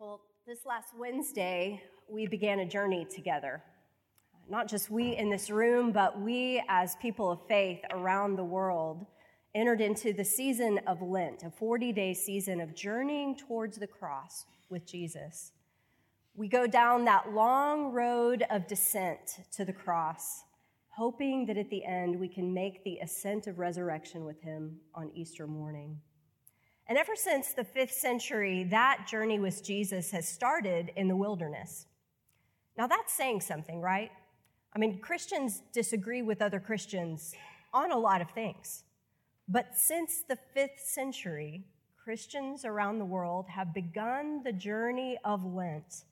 Well, this last Wednesday, we began a journey together. Not just we in this room, but we as people of faith around the world entered into the season of Lent, a 40 day season of journeying towards the cross with Jesus. We go down that long road of descent to the cross, hoping that at the end we can make the ascent of resurrection with him on Easter morning. And ever since the fifth century, that journey with Jesus has started in the wilderness. Now, that's saying something, right? I mean, Christians disagree with other Christians on a lot of things. But since the fifth century, Christians around the world have begun the journey of Lent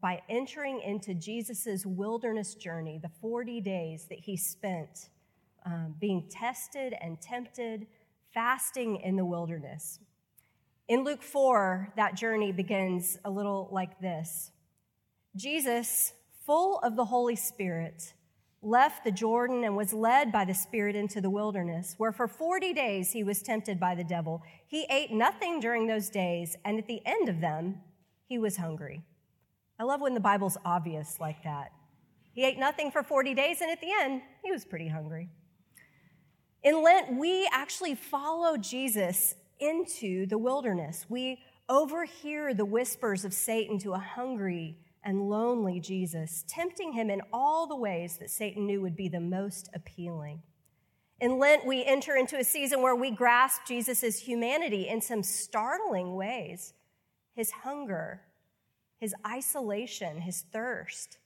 by entering into Jesus' wilderness journey, the 40 days that he spent um, being tested and tempted fasting in the wilderness. In Luke 4, that journey begins a little like this Jesus, full of the Holy Spirit, left the Jordan and was led by the Spirit into the wilderness, where for 40 days he was tempted by the devil. He ate nothing during those days, and at the end of them, he was hungry. I love when the Bible's obvious like that. He ate nothing for 40 days, and at the end, he was pretty hungry. In Lent, we actually follow Jesus into the wilderness. We overhear the whispers of Satan to a hungry and lonely Jesus, tempting him in all the ways that Satan knew would be the most appealing. In Lent, we enter into a season where we grasp Jesus' humanity in some startling ways his hunger, his isolation, his thirst,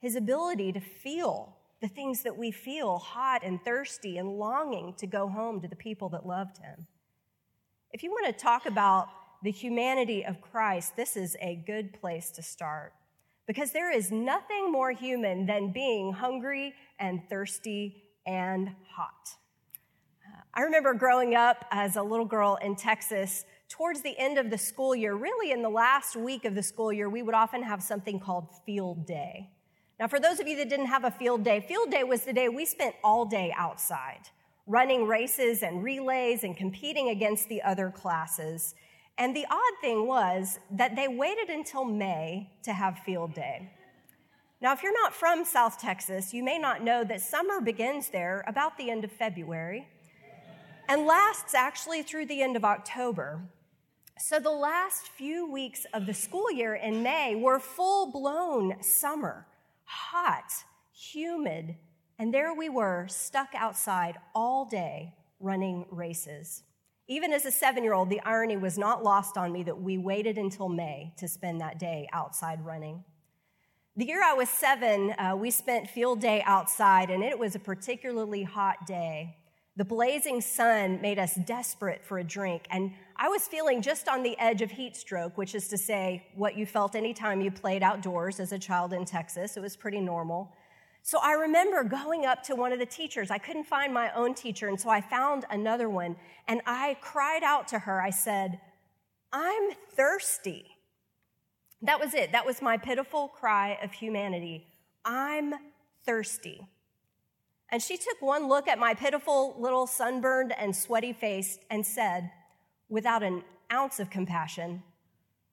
his ability to feel the things that we feel hot and thirsty and longing to go home to the people that loved him. If you want to talk about the humanity of Christ, this is a good place to start because there is nothing more human than being hungry and thirsty and hot. Uh, I remember growing up as a little girl in Texas, towards the end of the school year, really in the last week of the school year, we would often have something called field day. Now, for those of you that didn't have a field day, field day was the day we spent all day outside, running races and relays and competing against the other classes. And the odd thing was that they waited until May to have field day. Now, if you're not from South Texas, you may not know that summer begins there about the end of February and lasts actually through the end of October. So the last few weeks of the school year in May were full blown summer hot, humid, and there we were stuck outside all day running races. Even as a seven year old, the irony was not lost on me that we waited until May to spend that day outside running. The year I was seven, uh, we spent field day outside, and it was a particularly hot day. The blazing sun made us desperate for a drink, and I was feeling just on the edge of heat stroke, which is to say, what you felt anytime you played outdoors as a child in Texas. It was pretty normal. So I remember going up to one of the teachers. I couldn't find my own teacher, and so I found another one, and I cried out to her. I said, I'm thirsty. That was it. That was my pitiful cry of humanity. I'm thirsty. And she took one look at my pitiful little sunburned and sweaty face and said, without an ounce of compassion,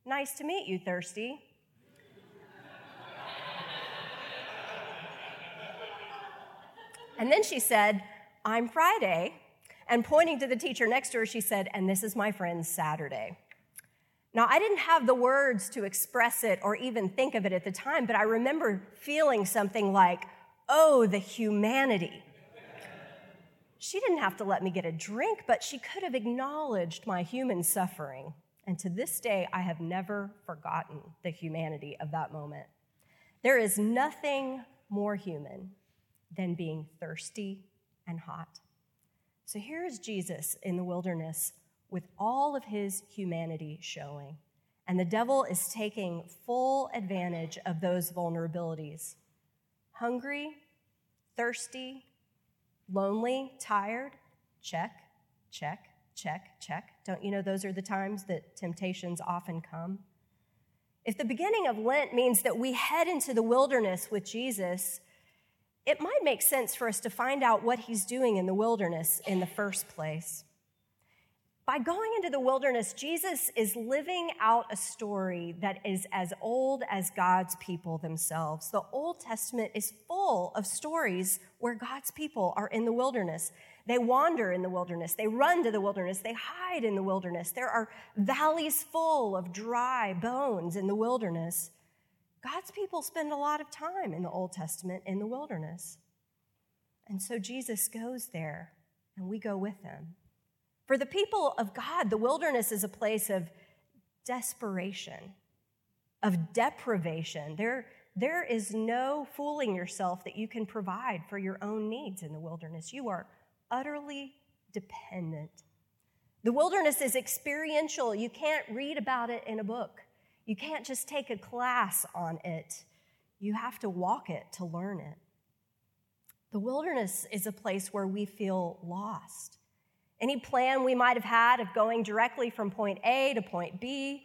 Nice to meet you, Thirsty. and then she said, I'm Friday. And pointing to the teacher next to her, she said, And this is my friend Saturday. Now, I didn't have the words to express it or even think of it at the time, but I remember feeling something like, Oh, the humanity she didn't have to let me get a drink, but she could have acknowledged my human suffering. And to this day, I have never forgotten the humanity of that moment. There is nothing more human than being thirsty and hot. So here is Jesus in the wilderness with all of his humanity showing. And the devil is taking full advantage of those vulnerabilities. Hungry, thirsty, Lonely, tired? Check, check, check, check. Don't you know those are the times that temptations often come? If the beginning of Lent means that we head into the wilderness with Jesus, it might make sense for us to find out what he's doing in the wilderness in the first place. By going into the wilderness, Jesus is living out a story that is as old as God's people themselves. The Old Testament is full of stories where God's people are in the wilderness. They wander in the wilderness, they run to the wilderness, they hide in the wilderness. There are valleys full of dry bones in the wilderness. God's people spend a lot of time in the Old Testament in the wilderness. And so Jesus goes there, and we go with him. For the people of God, the wilderness is a place of desperation, of deprivation. There, there is no fooling yourself that you can provide for your own needs in the wilderness. You are utterly dependent. The wilderness is experiential. You can't read about it in a book, you can't just take a class on it. You have to walk it to learn it. The wilderness is a place where we feel lost. Any plan we might have had of going directly from point A to point B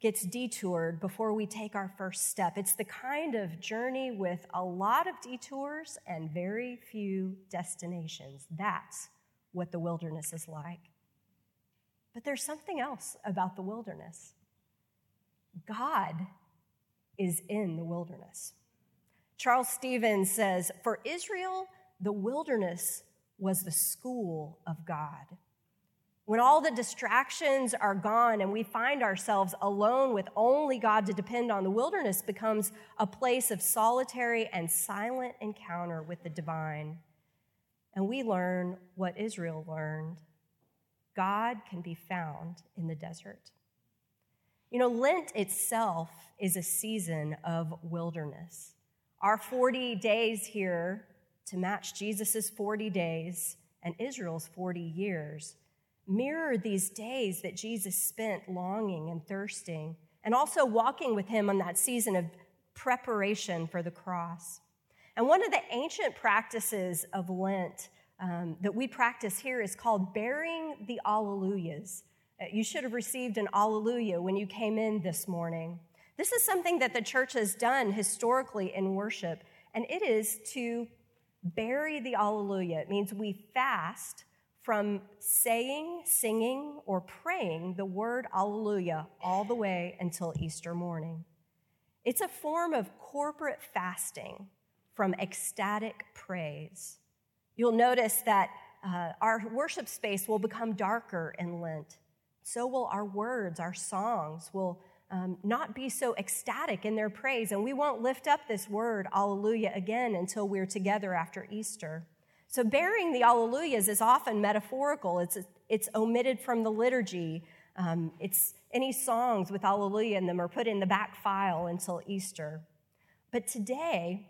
gets detoured before we take our first step. It's the kind of journey with a lot of detours and very few destinations. That's what the wilderness is like. But there's something else about the wilderness God is in the wilderness. Charles Stevens says, For Israel, the wilderness was the school of God. When all the distractions are gone and we find ourselves alone with only God to depend on, the wilderness becomes a place of solitary and silent encounter with the divine. And we learn what Israel learned God can be found in the desert. You know, Lent itself is a season of wilderness. Our 40 days here to match Jesus' 40 days and Israel's 40 years mirror these days that Jesus spent longing and thirsting, and also walking with him on that season of preparation for the cross. And one of the ancient practices of Lent um, that we practice here is called burying the Alleluias. Uh, you should have received an Alleluia when you came in this morning. This is something that the church has done historically in worship, and it is to bury the Alleluia. It means we fast from saying, singing, or praying the word Alleluia all the way until Easter morning. It's a form of corporate fasting from ecstatic praise. You'll notice that uh, our worship space will become darker in Lent. So will our words, our songs will um, not be so ecstatic in their praise. And we won't lift up this word, Alleluia, again until we're together after Easter. So, burying the Alleluias is often metaphorical, it's, it's omitted from the liturgy. Um, it's any songs with Alleluia in them are put in the back file until Easter. But today,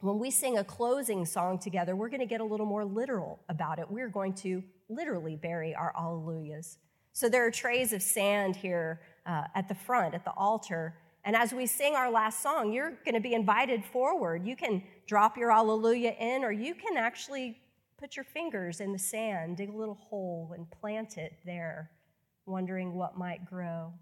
when we sing a closing song together, we're going to get a little more literal about it. We're going to literally bury our Alleluias. So there are trays of sand here uh, at the front, at the altar. And as we sing our last song, you're going to be invited forward. You can drop your Alleluia in, or you can actually put your fingers in the sand, dig a little hole, and plant it there, wondering what might grow.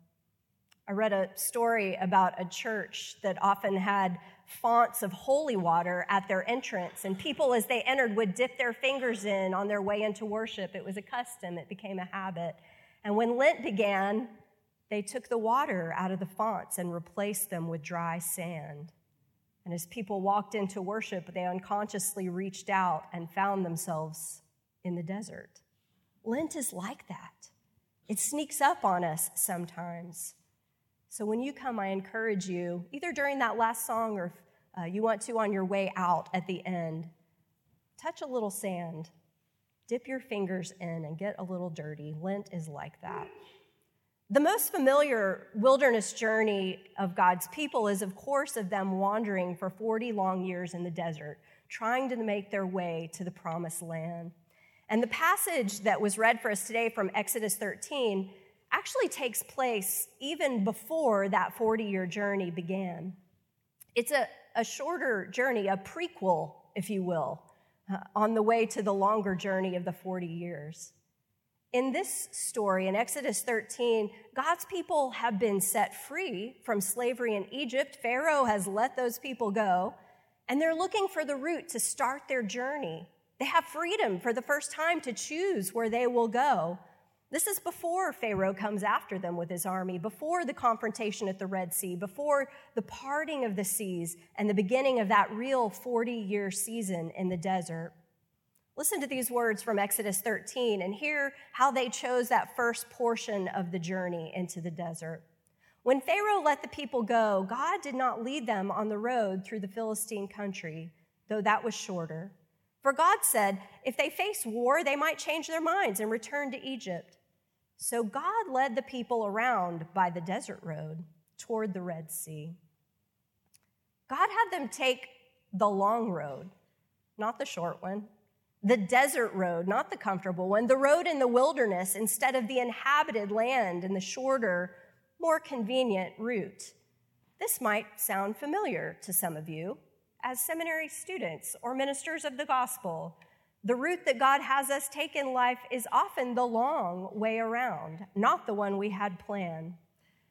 I read a story about a church that often had fonts of holy water at their entrance, and people, as they entered, would dip their fingers in on their way into worship. It was a custom, it became a habit. And when Lent began, they took the water out of the fonts and replaced them with dry sand. And as people walked into worship, they unconsciously reached out and found themselves in the desert. Lent is like that. It sneaks up on us sometimes. So when you come, I encourage you, either during that last song or if uh, you want to on your way out at the end, touch a little sand, dip your fingers in, and get a little dirty. Lent is like that. The most familiar wilderness journey of God's people is, of course, of them wandering for 40 long years in the desert, trying to make their way to the promised land. And the passage that was read for us today from Exodus 13 actually takes place even before that 40 year journey began. It's a, a shorter journey, a prequel, if you will, uh, on the way to the longer journey of the 40 years in this story, in Exodus 13, God's people have been set free from slavery in Egypt. Pharaoh has let those people go, and they're looking for the route to start their journey. They have freedom for the first time to choose where they will go. This is before Pharaoh comes after them with his army, before the confrontation at the Red Sea, before the parting of the seas and the beginning of that real 40 year season in the desert. Listen to these words from Exodus 13 and hear how they chose that first portion of the journey into the desert. When Pharaoh let the people go, God did not lead them on the road through the Philistine country, though that was shorter. For God said, if they face war, they might change their minds and return to Egypt. So God led the people around by the desert road toward the Red Sea. God had them take the long road, not the short one the desert road, not the comfortable one, the road in the wilderness instead of the inhabited land and the shorter, more convenient route. This might sound familiar to some of you as seminary students or ministers of the gospel. The route that God has us take in life is often the long way around, not the one we had planned.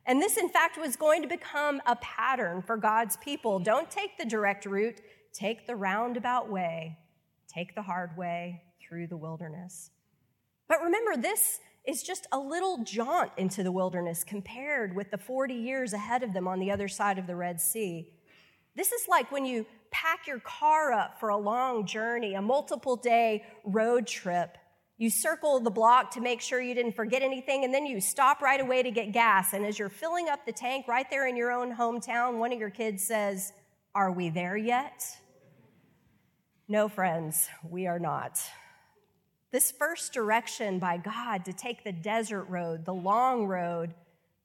And this, in fact, was going to become a pattern for God's people. Don't take the direct route, take the roundabout way take the hard way through the wilderness. But remember, this is just a little jaunt into the wilderness compared with the 40 years ahead of them on the other side of the Red Sea. This is like when you pack your car up for a long journey, a multiple day road trip. You circle the block to make sure you didn't forget anything, and then you stop right away to get gas. And as you're filling up the tank right there in your own hometown, one of your kids says, Are we there yet? No, friends, we are not. This first direction by God to take the desert road, the long road,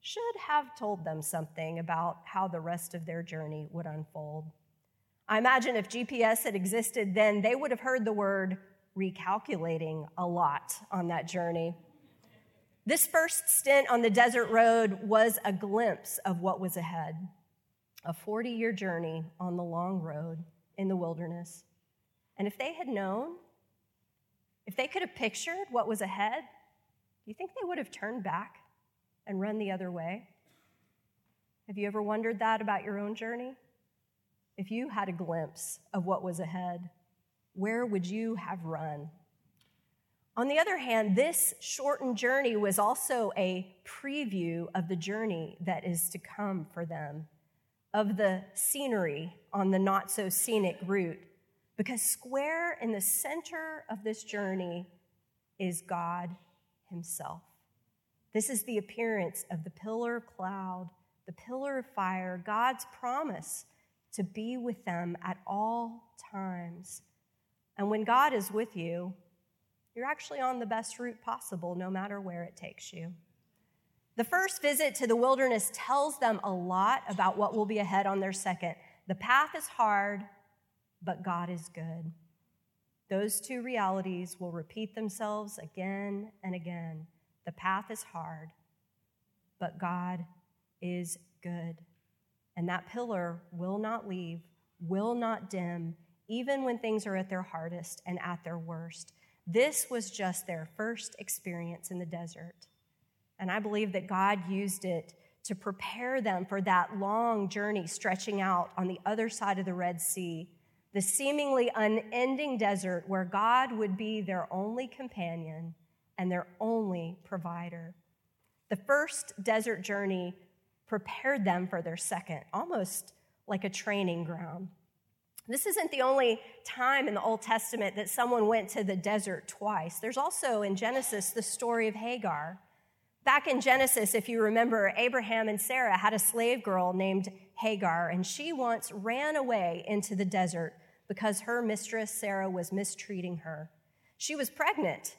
should have told them something about how the rest of their journey would unfold. I imagine if GPS had existed then, they would have heard the word recalculating a lot on that journey. This first stint on the desert road was a glimpse of what was ahead a 40 year journey on the long road in the wilderness. And if they had known, if they could have pictured what was ahead, do you think they would have turned back and run the other way? Have you ever wondered that about your own journey? If you had a glimpse of what was ahead, where would you have run? On the other hand, this shortened journey was also a preview of the journey that is to come for them, of the scenery on the not so scenic route because square in the center of this journey is God Himself. This is the appearance of the pillar of cloud, the pillar of fire, God's promise to be with them at all times. And when God is with you, you're actually on the best route possible, no matter where it takes you. The first visit to the wilderness tells them a lot about what will be ahead on their second. The path is hard, but God is good. Those two realities will repeat themselves again and again. The path is hard, but God is good. And that pillar will not leave, will not dim, even when things are at their hardest and at their worst. This was just their first experience in the desert. And I believe that God used it to prepare them for that long journey stretching out on the other side of the Red Sea the seemingly unending desert where God would be their only companion and their only provider. The first desert journey prepared them for their second, almost like a training ground. This isn't the only time in the Old Testament that someone went to the desert twice. There's also in Genesis the story of Hagar. Back in Genesis, if you remember, Abraham and Sarah had a slave girl named Hagar, and she once ran away into the desert because her mistress, Sarah, was mistreating her. She was pregnant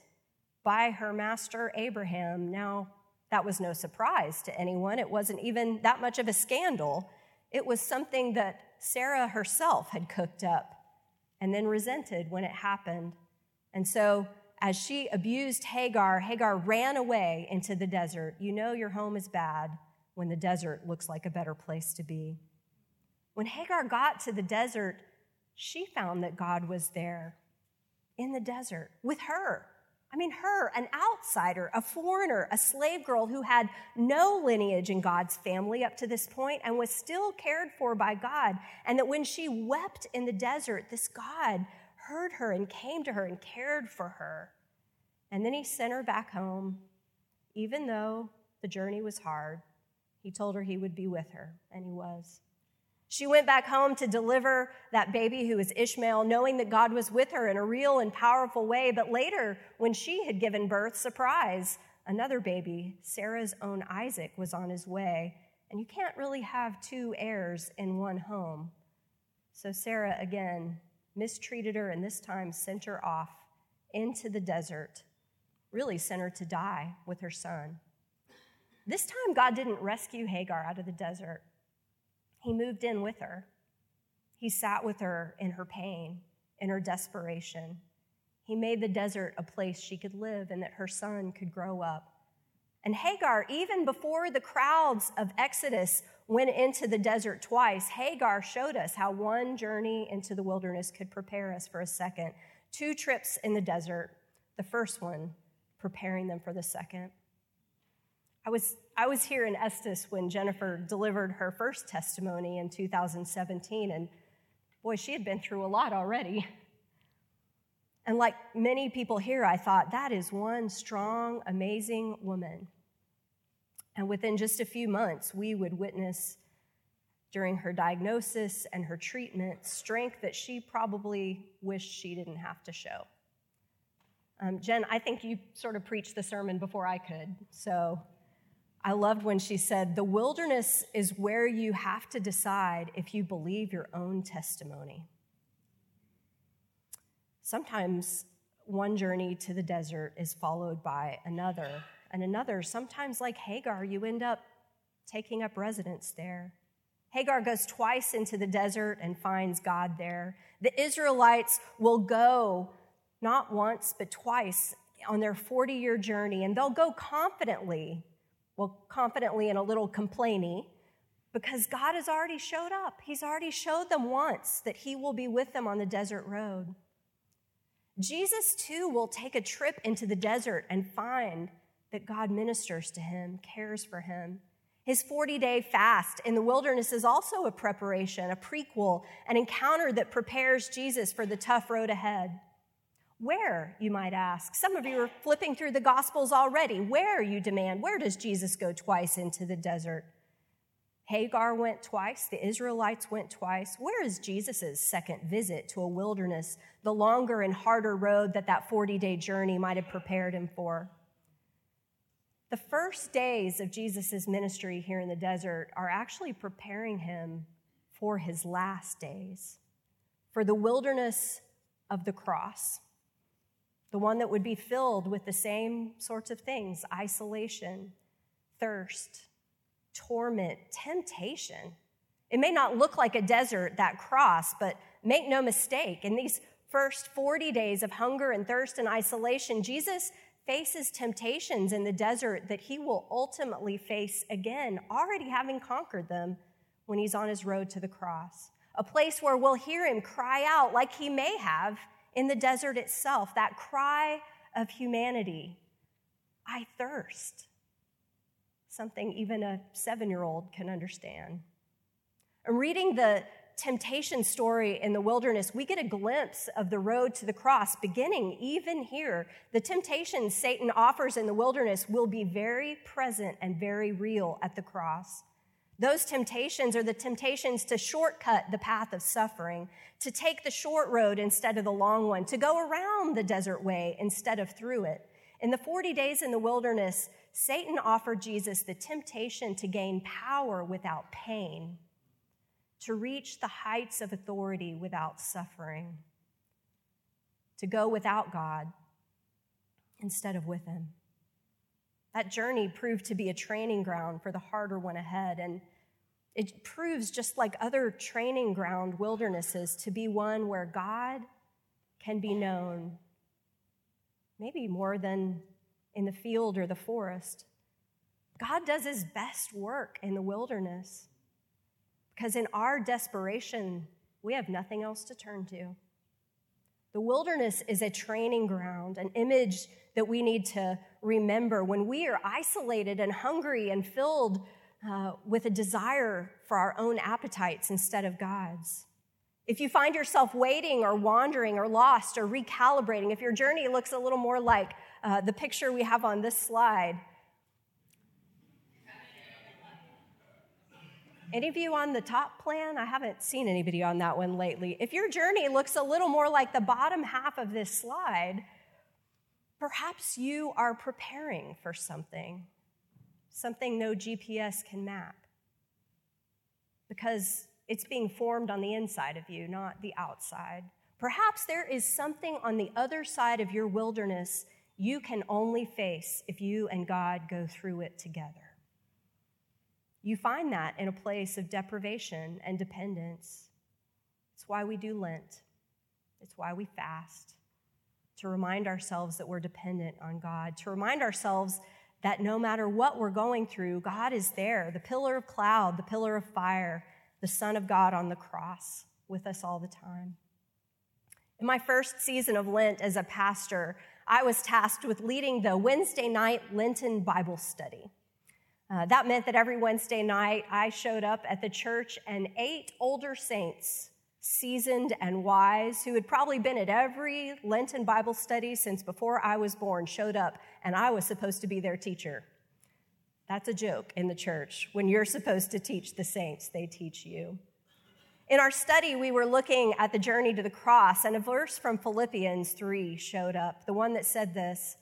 by her master, Abraham. Now, that was no surprise to anyone. It wasn't even that much of a scandal. It was something that Sarah herself had cooked up and then resented when it happened. And so, as she abused Hagar, Hagar ran away into the desert. You know your home is bad when the desert looks like a better place to be. When Hagar got to the desert, she found that God was there in the desert with her. I mean, her, an outsider, a foreigner, a slave girl who had no lineage in God's family up to this point and was still cared for by God. And that when she wept in the desert, this God heard her and came to her and cared for her. And then he sent her back home even though the journey was hard, he told her he would be with her, and he was. She went back home to deliver that baby who was Ishmael, knowing that God was with her in a real and powerful way. But later, when she had given birth, surprise, another baby, Sarah's own Isaac, was on his way. And you can't really have two heirs in one home. So Sarah again mistreated her and this time sent her off into the desert, really sent her to die with her son. This time, God didn't rescue Hagar out of the desert. He moved in with her. He sat with her in her pain, in her desperation. He made the desert a place she could live and that her son could grow up. And Hagar, even before the crowds of Exodus went into the desert twice, Hagar showed us how one journey into the wilderness could prepare us for a second. Two trips in the desert, the first one preparing them for the second. I was, I was here in Estes when Jennifer delivered her first testimony in 2017, and boy, she had been through a lot already. And like many people here, I thought, that is one strong, amazing woman. And within just a few months, we would witness during her diagnosis and her treatment strength that she probably wished she didn't have to show. Um, Jen, I think you sort of preached the sermon before I could, so I loved when she said, The wilderness is where you have to decide if you believe your own testimony. Sometimes one journey to the desert is followed by another, and another. Sometimes, like Hagar, you end up taking up residence there. Hagar goes twice into the desert and finds God there. The Israelites will go not once, but twice on their 40 year journey, and they'll go confidently well, confidently and a little complainy, because God has already showed up. He's already showed them once that He will be with them on the desert road. Jesus, too, will take a trip into the desert and find that God ministers to him, cares for him. His 40 day fast in the wilderness is also a preparation, a prequel, an encounter that prepares Jesus for the tough road ahead. Where, you might ask? Some of you are flipping through the Gospels already. Where, you demand? Where does Jesus go twice into the desert? Hagar went twice, the Israelites went twice. Where is Jesus' second visit to a wilderness, the longer and harder road that that 40 day journey might have prepared him for? The first days of Jesus' ministry here in the desert are actually preparing him for his last days, for the wilderness of the cross the one that would be filled with the same sorts of things isolation, thirst, torment, temptation. It may not look like a desert, that cross, but make no mistake, in these first 40 days of hunger and thirst and isolation, Jesus faces temptations in the desert that he will ultimately face again, already having conquered them when he's on his road to the cross. A place where we'll hear him cry out like he may have in the desert itself, that cry of humanity I thirst. Something even a seven year old can understand. And reading the temptation story in the wilderness, we get a glimpse of the road to the cross beginning even here. The temptations Satan offers in the wilderness will be very present and very real at the cross. Those temptations are the temptations to shortcut the path of suffering, to take the short road instead of the long one, to go around the desert way instead of through it. In the 40 days in the wilderness, Satan offered Jesus the temptation to gain power without pain, to reach the heights of authority without suffering, to go without God instead of with Him. That journey proved to be a training ground for the harder one ahead. And it proves, just like other training ground wildernesses, to be one where God can be known, maybe more than in the field or the forest. God does his best work in the wilderness because in our desperation, we have nothing else to turn to. The wilderness is a training ground, an image that we need to remember when we are isolated and hungry and filled uh, with a desire for our own appetites instead of God's. If you find yourself waiting or wandering or lost or recalibrating, if your journey looks a little more like uh, the picture we have on this slide, Any of you on the top plan? I haven't seen anybody on that one lately. If your journey looks a little more like the bottom half of this slide, perhaps you are preparing for something, something no GPS can map. Because it's being formed on the inside of you, not the outside. Perhaps there is something on the other side of your wilderness you can only face if you and God go through it together. You find that in a place of deprivation and dependence. It's why we do Lent, it's why we fast, to remind ourselves that we're dependent on God, to remind ourselves that no matter what we're going through, God is there the pillar of cloud, the pillar of fire, the Son of God on the cross with us all the time. In my first season of Lent as a pastor, I was tasked with leading the Wednesday night Lenten Bible study. Uh, that meant that every Wednesday night I showed up at the church and eight older saints, seasoned and wise, who had probably been at every Lenten Bible study since before I was born, showed up, and I was supposed to be their teacher. That's a joke in the church. When you're supposed to teach the saints, they teach you. In our study, we were looking at the journey to the cross, and a verse from Philippians 3 showed up, the one that said this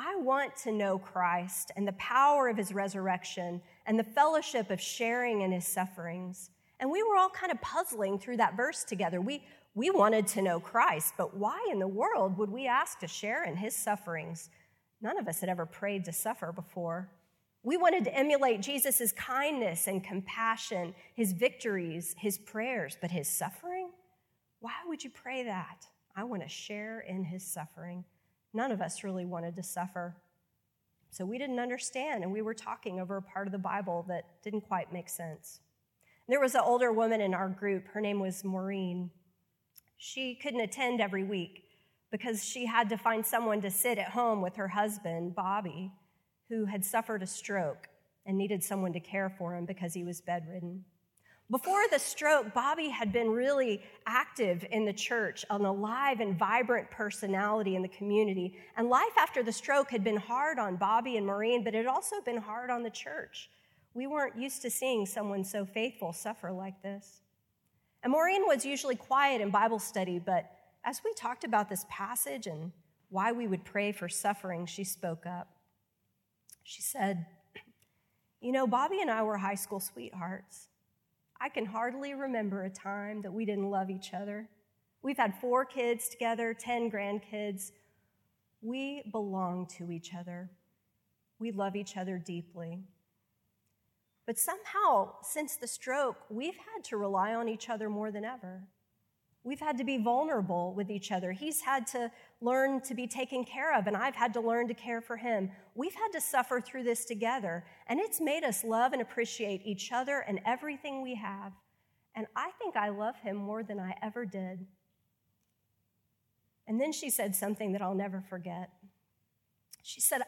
I want to know Christ and the power of his resurrection and the fellowship of sharing in his sufferings. And we were all kind of puzzling through that verse together. We, we wanted to know Christ, but why in the world would we ask to share in his sufferings? None of us had ever prayed to suffer before. We wanted to emulate Jesus' kindness and compassion, his victories, his prayers, but his suffering? Why would you pray that? I want to share in his suffering. None of us really wanted to suffer. So we didn't understand, and we were talking over a part of the Bible that didn't quite make sense. There was an older woman in our group. Her name was Maureen. She couldn't attend every week because she had to find someone to sit at home with her husband, Bobby, who had suffered a stroke and needed someone to care for him because he was bedridden. Before the stroke, Bobby had been really active in the church, an alive and vibrant personality in the community. And life after the stroke had been hard on Bobby and Maureen, but it had also been hard on the church. We weren't used to seeing someone so faithful suffer like this. And Maureen was usually quiet in Bible study, but as we talked about this passage and why we would pray for suffering, she spoke up. She said, You know, Bobby and I were high school sweethearts. I can hardly remember a time that we didn't love each other. We've had four kids together, 10 grandkids. We belong to each other. We love each other deeply. But somehow, since the stroke, we've had to rely on each other more than ever. We've had to be vulnerable with each other. He's had to learn to be taken care of, and I've had to learn to care for him. We've had to suffer through this together, and it's made us love and appreciate each other and everything we have. And I think I love him more than I ever did. And then she said something that I'll never forget. She said,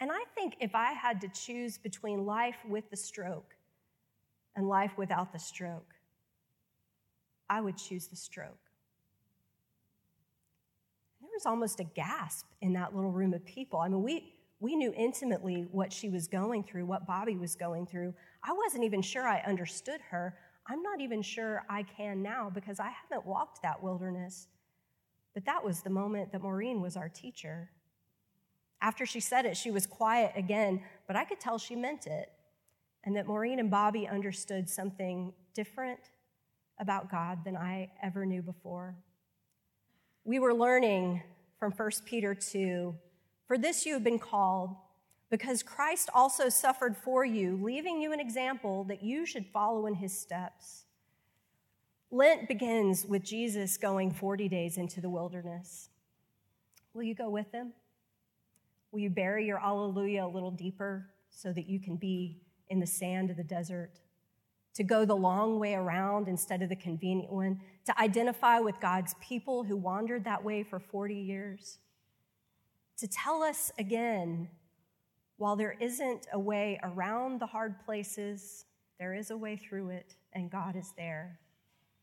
and I think if I had to choose between life with the stroke and life without the stroke, I would choose the stroke. There was almost a gasp in that little room of people. I mean, we, we knew intimately what she was going through, what Bobby was going through. I wasn't even sure I understood her. I'm not even sure I can now because I haven't walked that wilderness. But that was the moment that Maureen was our teacher. After she said it, she was quiet again, but I could tell she meant it, and that Maureen and Bobby understood something different about God than I ever knew before. We were learning from 1 Peter 2 For this you have been called, because Christ also suffered for you, leaving you an example that you should follow in his steps. Lent begins with Jesus going 40 days into the wilderness. Will you go with him? Will you bury your alleluia a little deeper so that you can be in the sand of the desert? To go the long way around instead of the convenient one, to identify with God's people who wandered that way for 40 years, to tell us again, while there isn't a way around the hard places, there is a way through it, and God is there.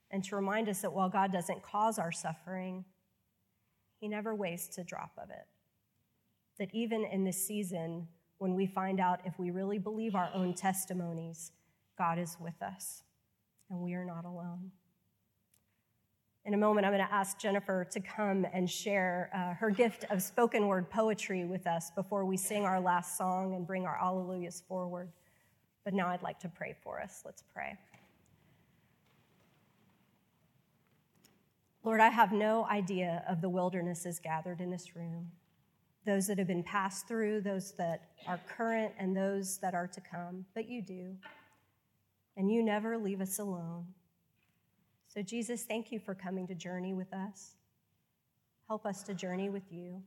And to remind us that while God doesn't cause our suffering, He never wastes a drop of it. That even in this season, when we find out if we really believe our own testimonies, God is with us, and we are not alone. In a moment, I'm going to ask Jennifer to come and share uh, her gift of spoken word poetry with us before we sing our last song and bring our alleluias forward. But now I'd like to pray for us. Let's pray. Lord, I have no idea of the wildernesses gathered in this room, those that have been passed through, those that are current, and those that are to come, but you do. And you never leave us alone. So, Jesus, thank you for coming to journey with us. Help us to journey with you.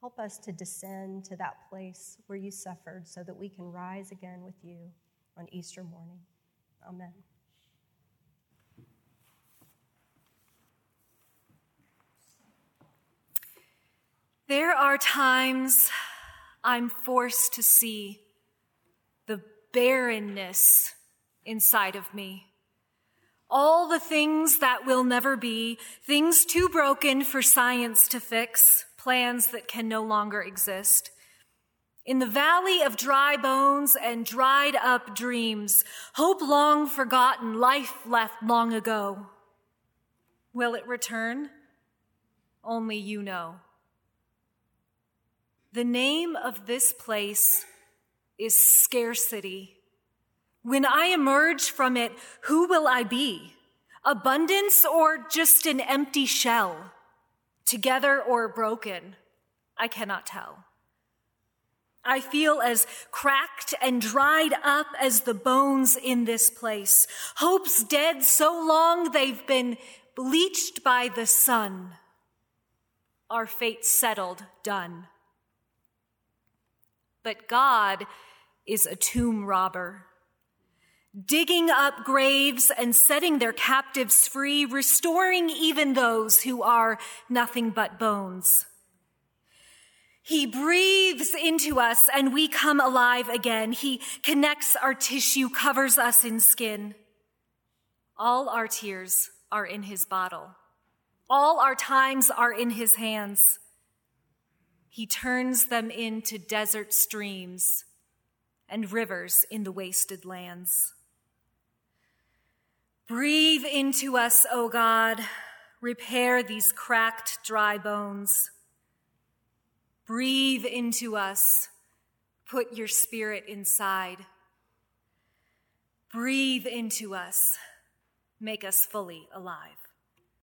Help us to descend to that place where you suffered so that we can rise again with you on Easter morning. Amen. There are times I'm forced to see the barrenness inside of me all the things that will never be, things too broken for science to fix, plans that can no longer exist. In the valley of dry bones and dried up dreams, hope long forgotten, life left long ago. Will it return? Only you know. The name of this place is scarcity. When I emerge from it, who will I be? Abundance or just an empty shell? Together or broken? I cannot tell. I feel as cracked and dried up as the bones in this place. Hope's dead so long they've been bleached by the sun. Our fate settled, done. But God is a tomb robber digging up graves and setting their captives free, restoring even those who are nothing but bones. He breathes into us and we come alive again. He connects our tissue, covers us in skin. All our tears are in his bottle. All our times are in his hands. He turns them into desert streams and rivers in the wasted lands. Breathe into us, O God. Repair these cracked, dry bones. Breathe into us. Put your spirit inside. Breathe into us. Make us fully alive.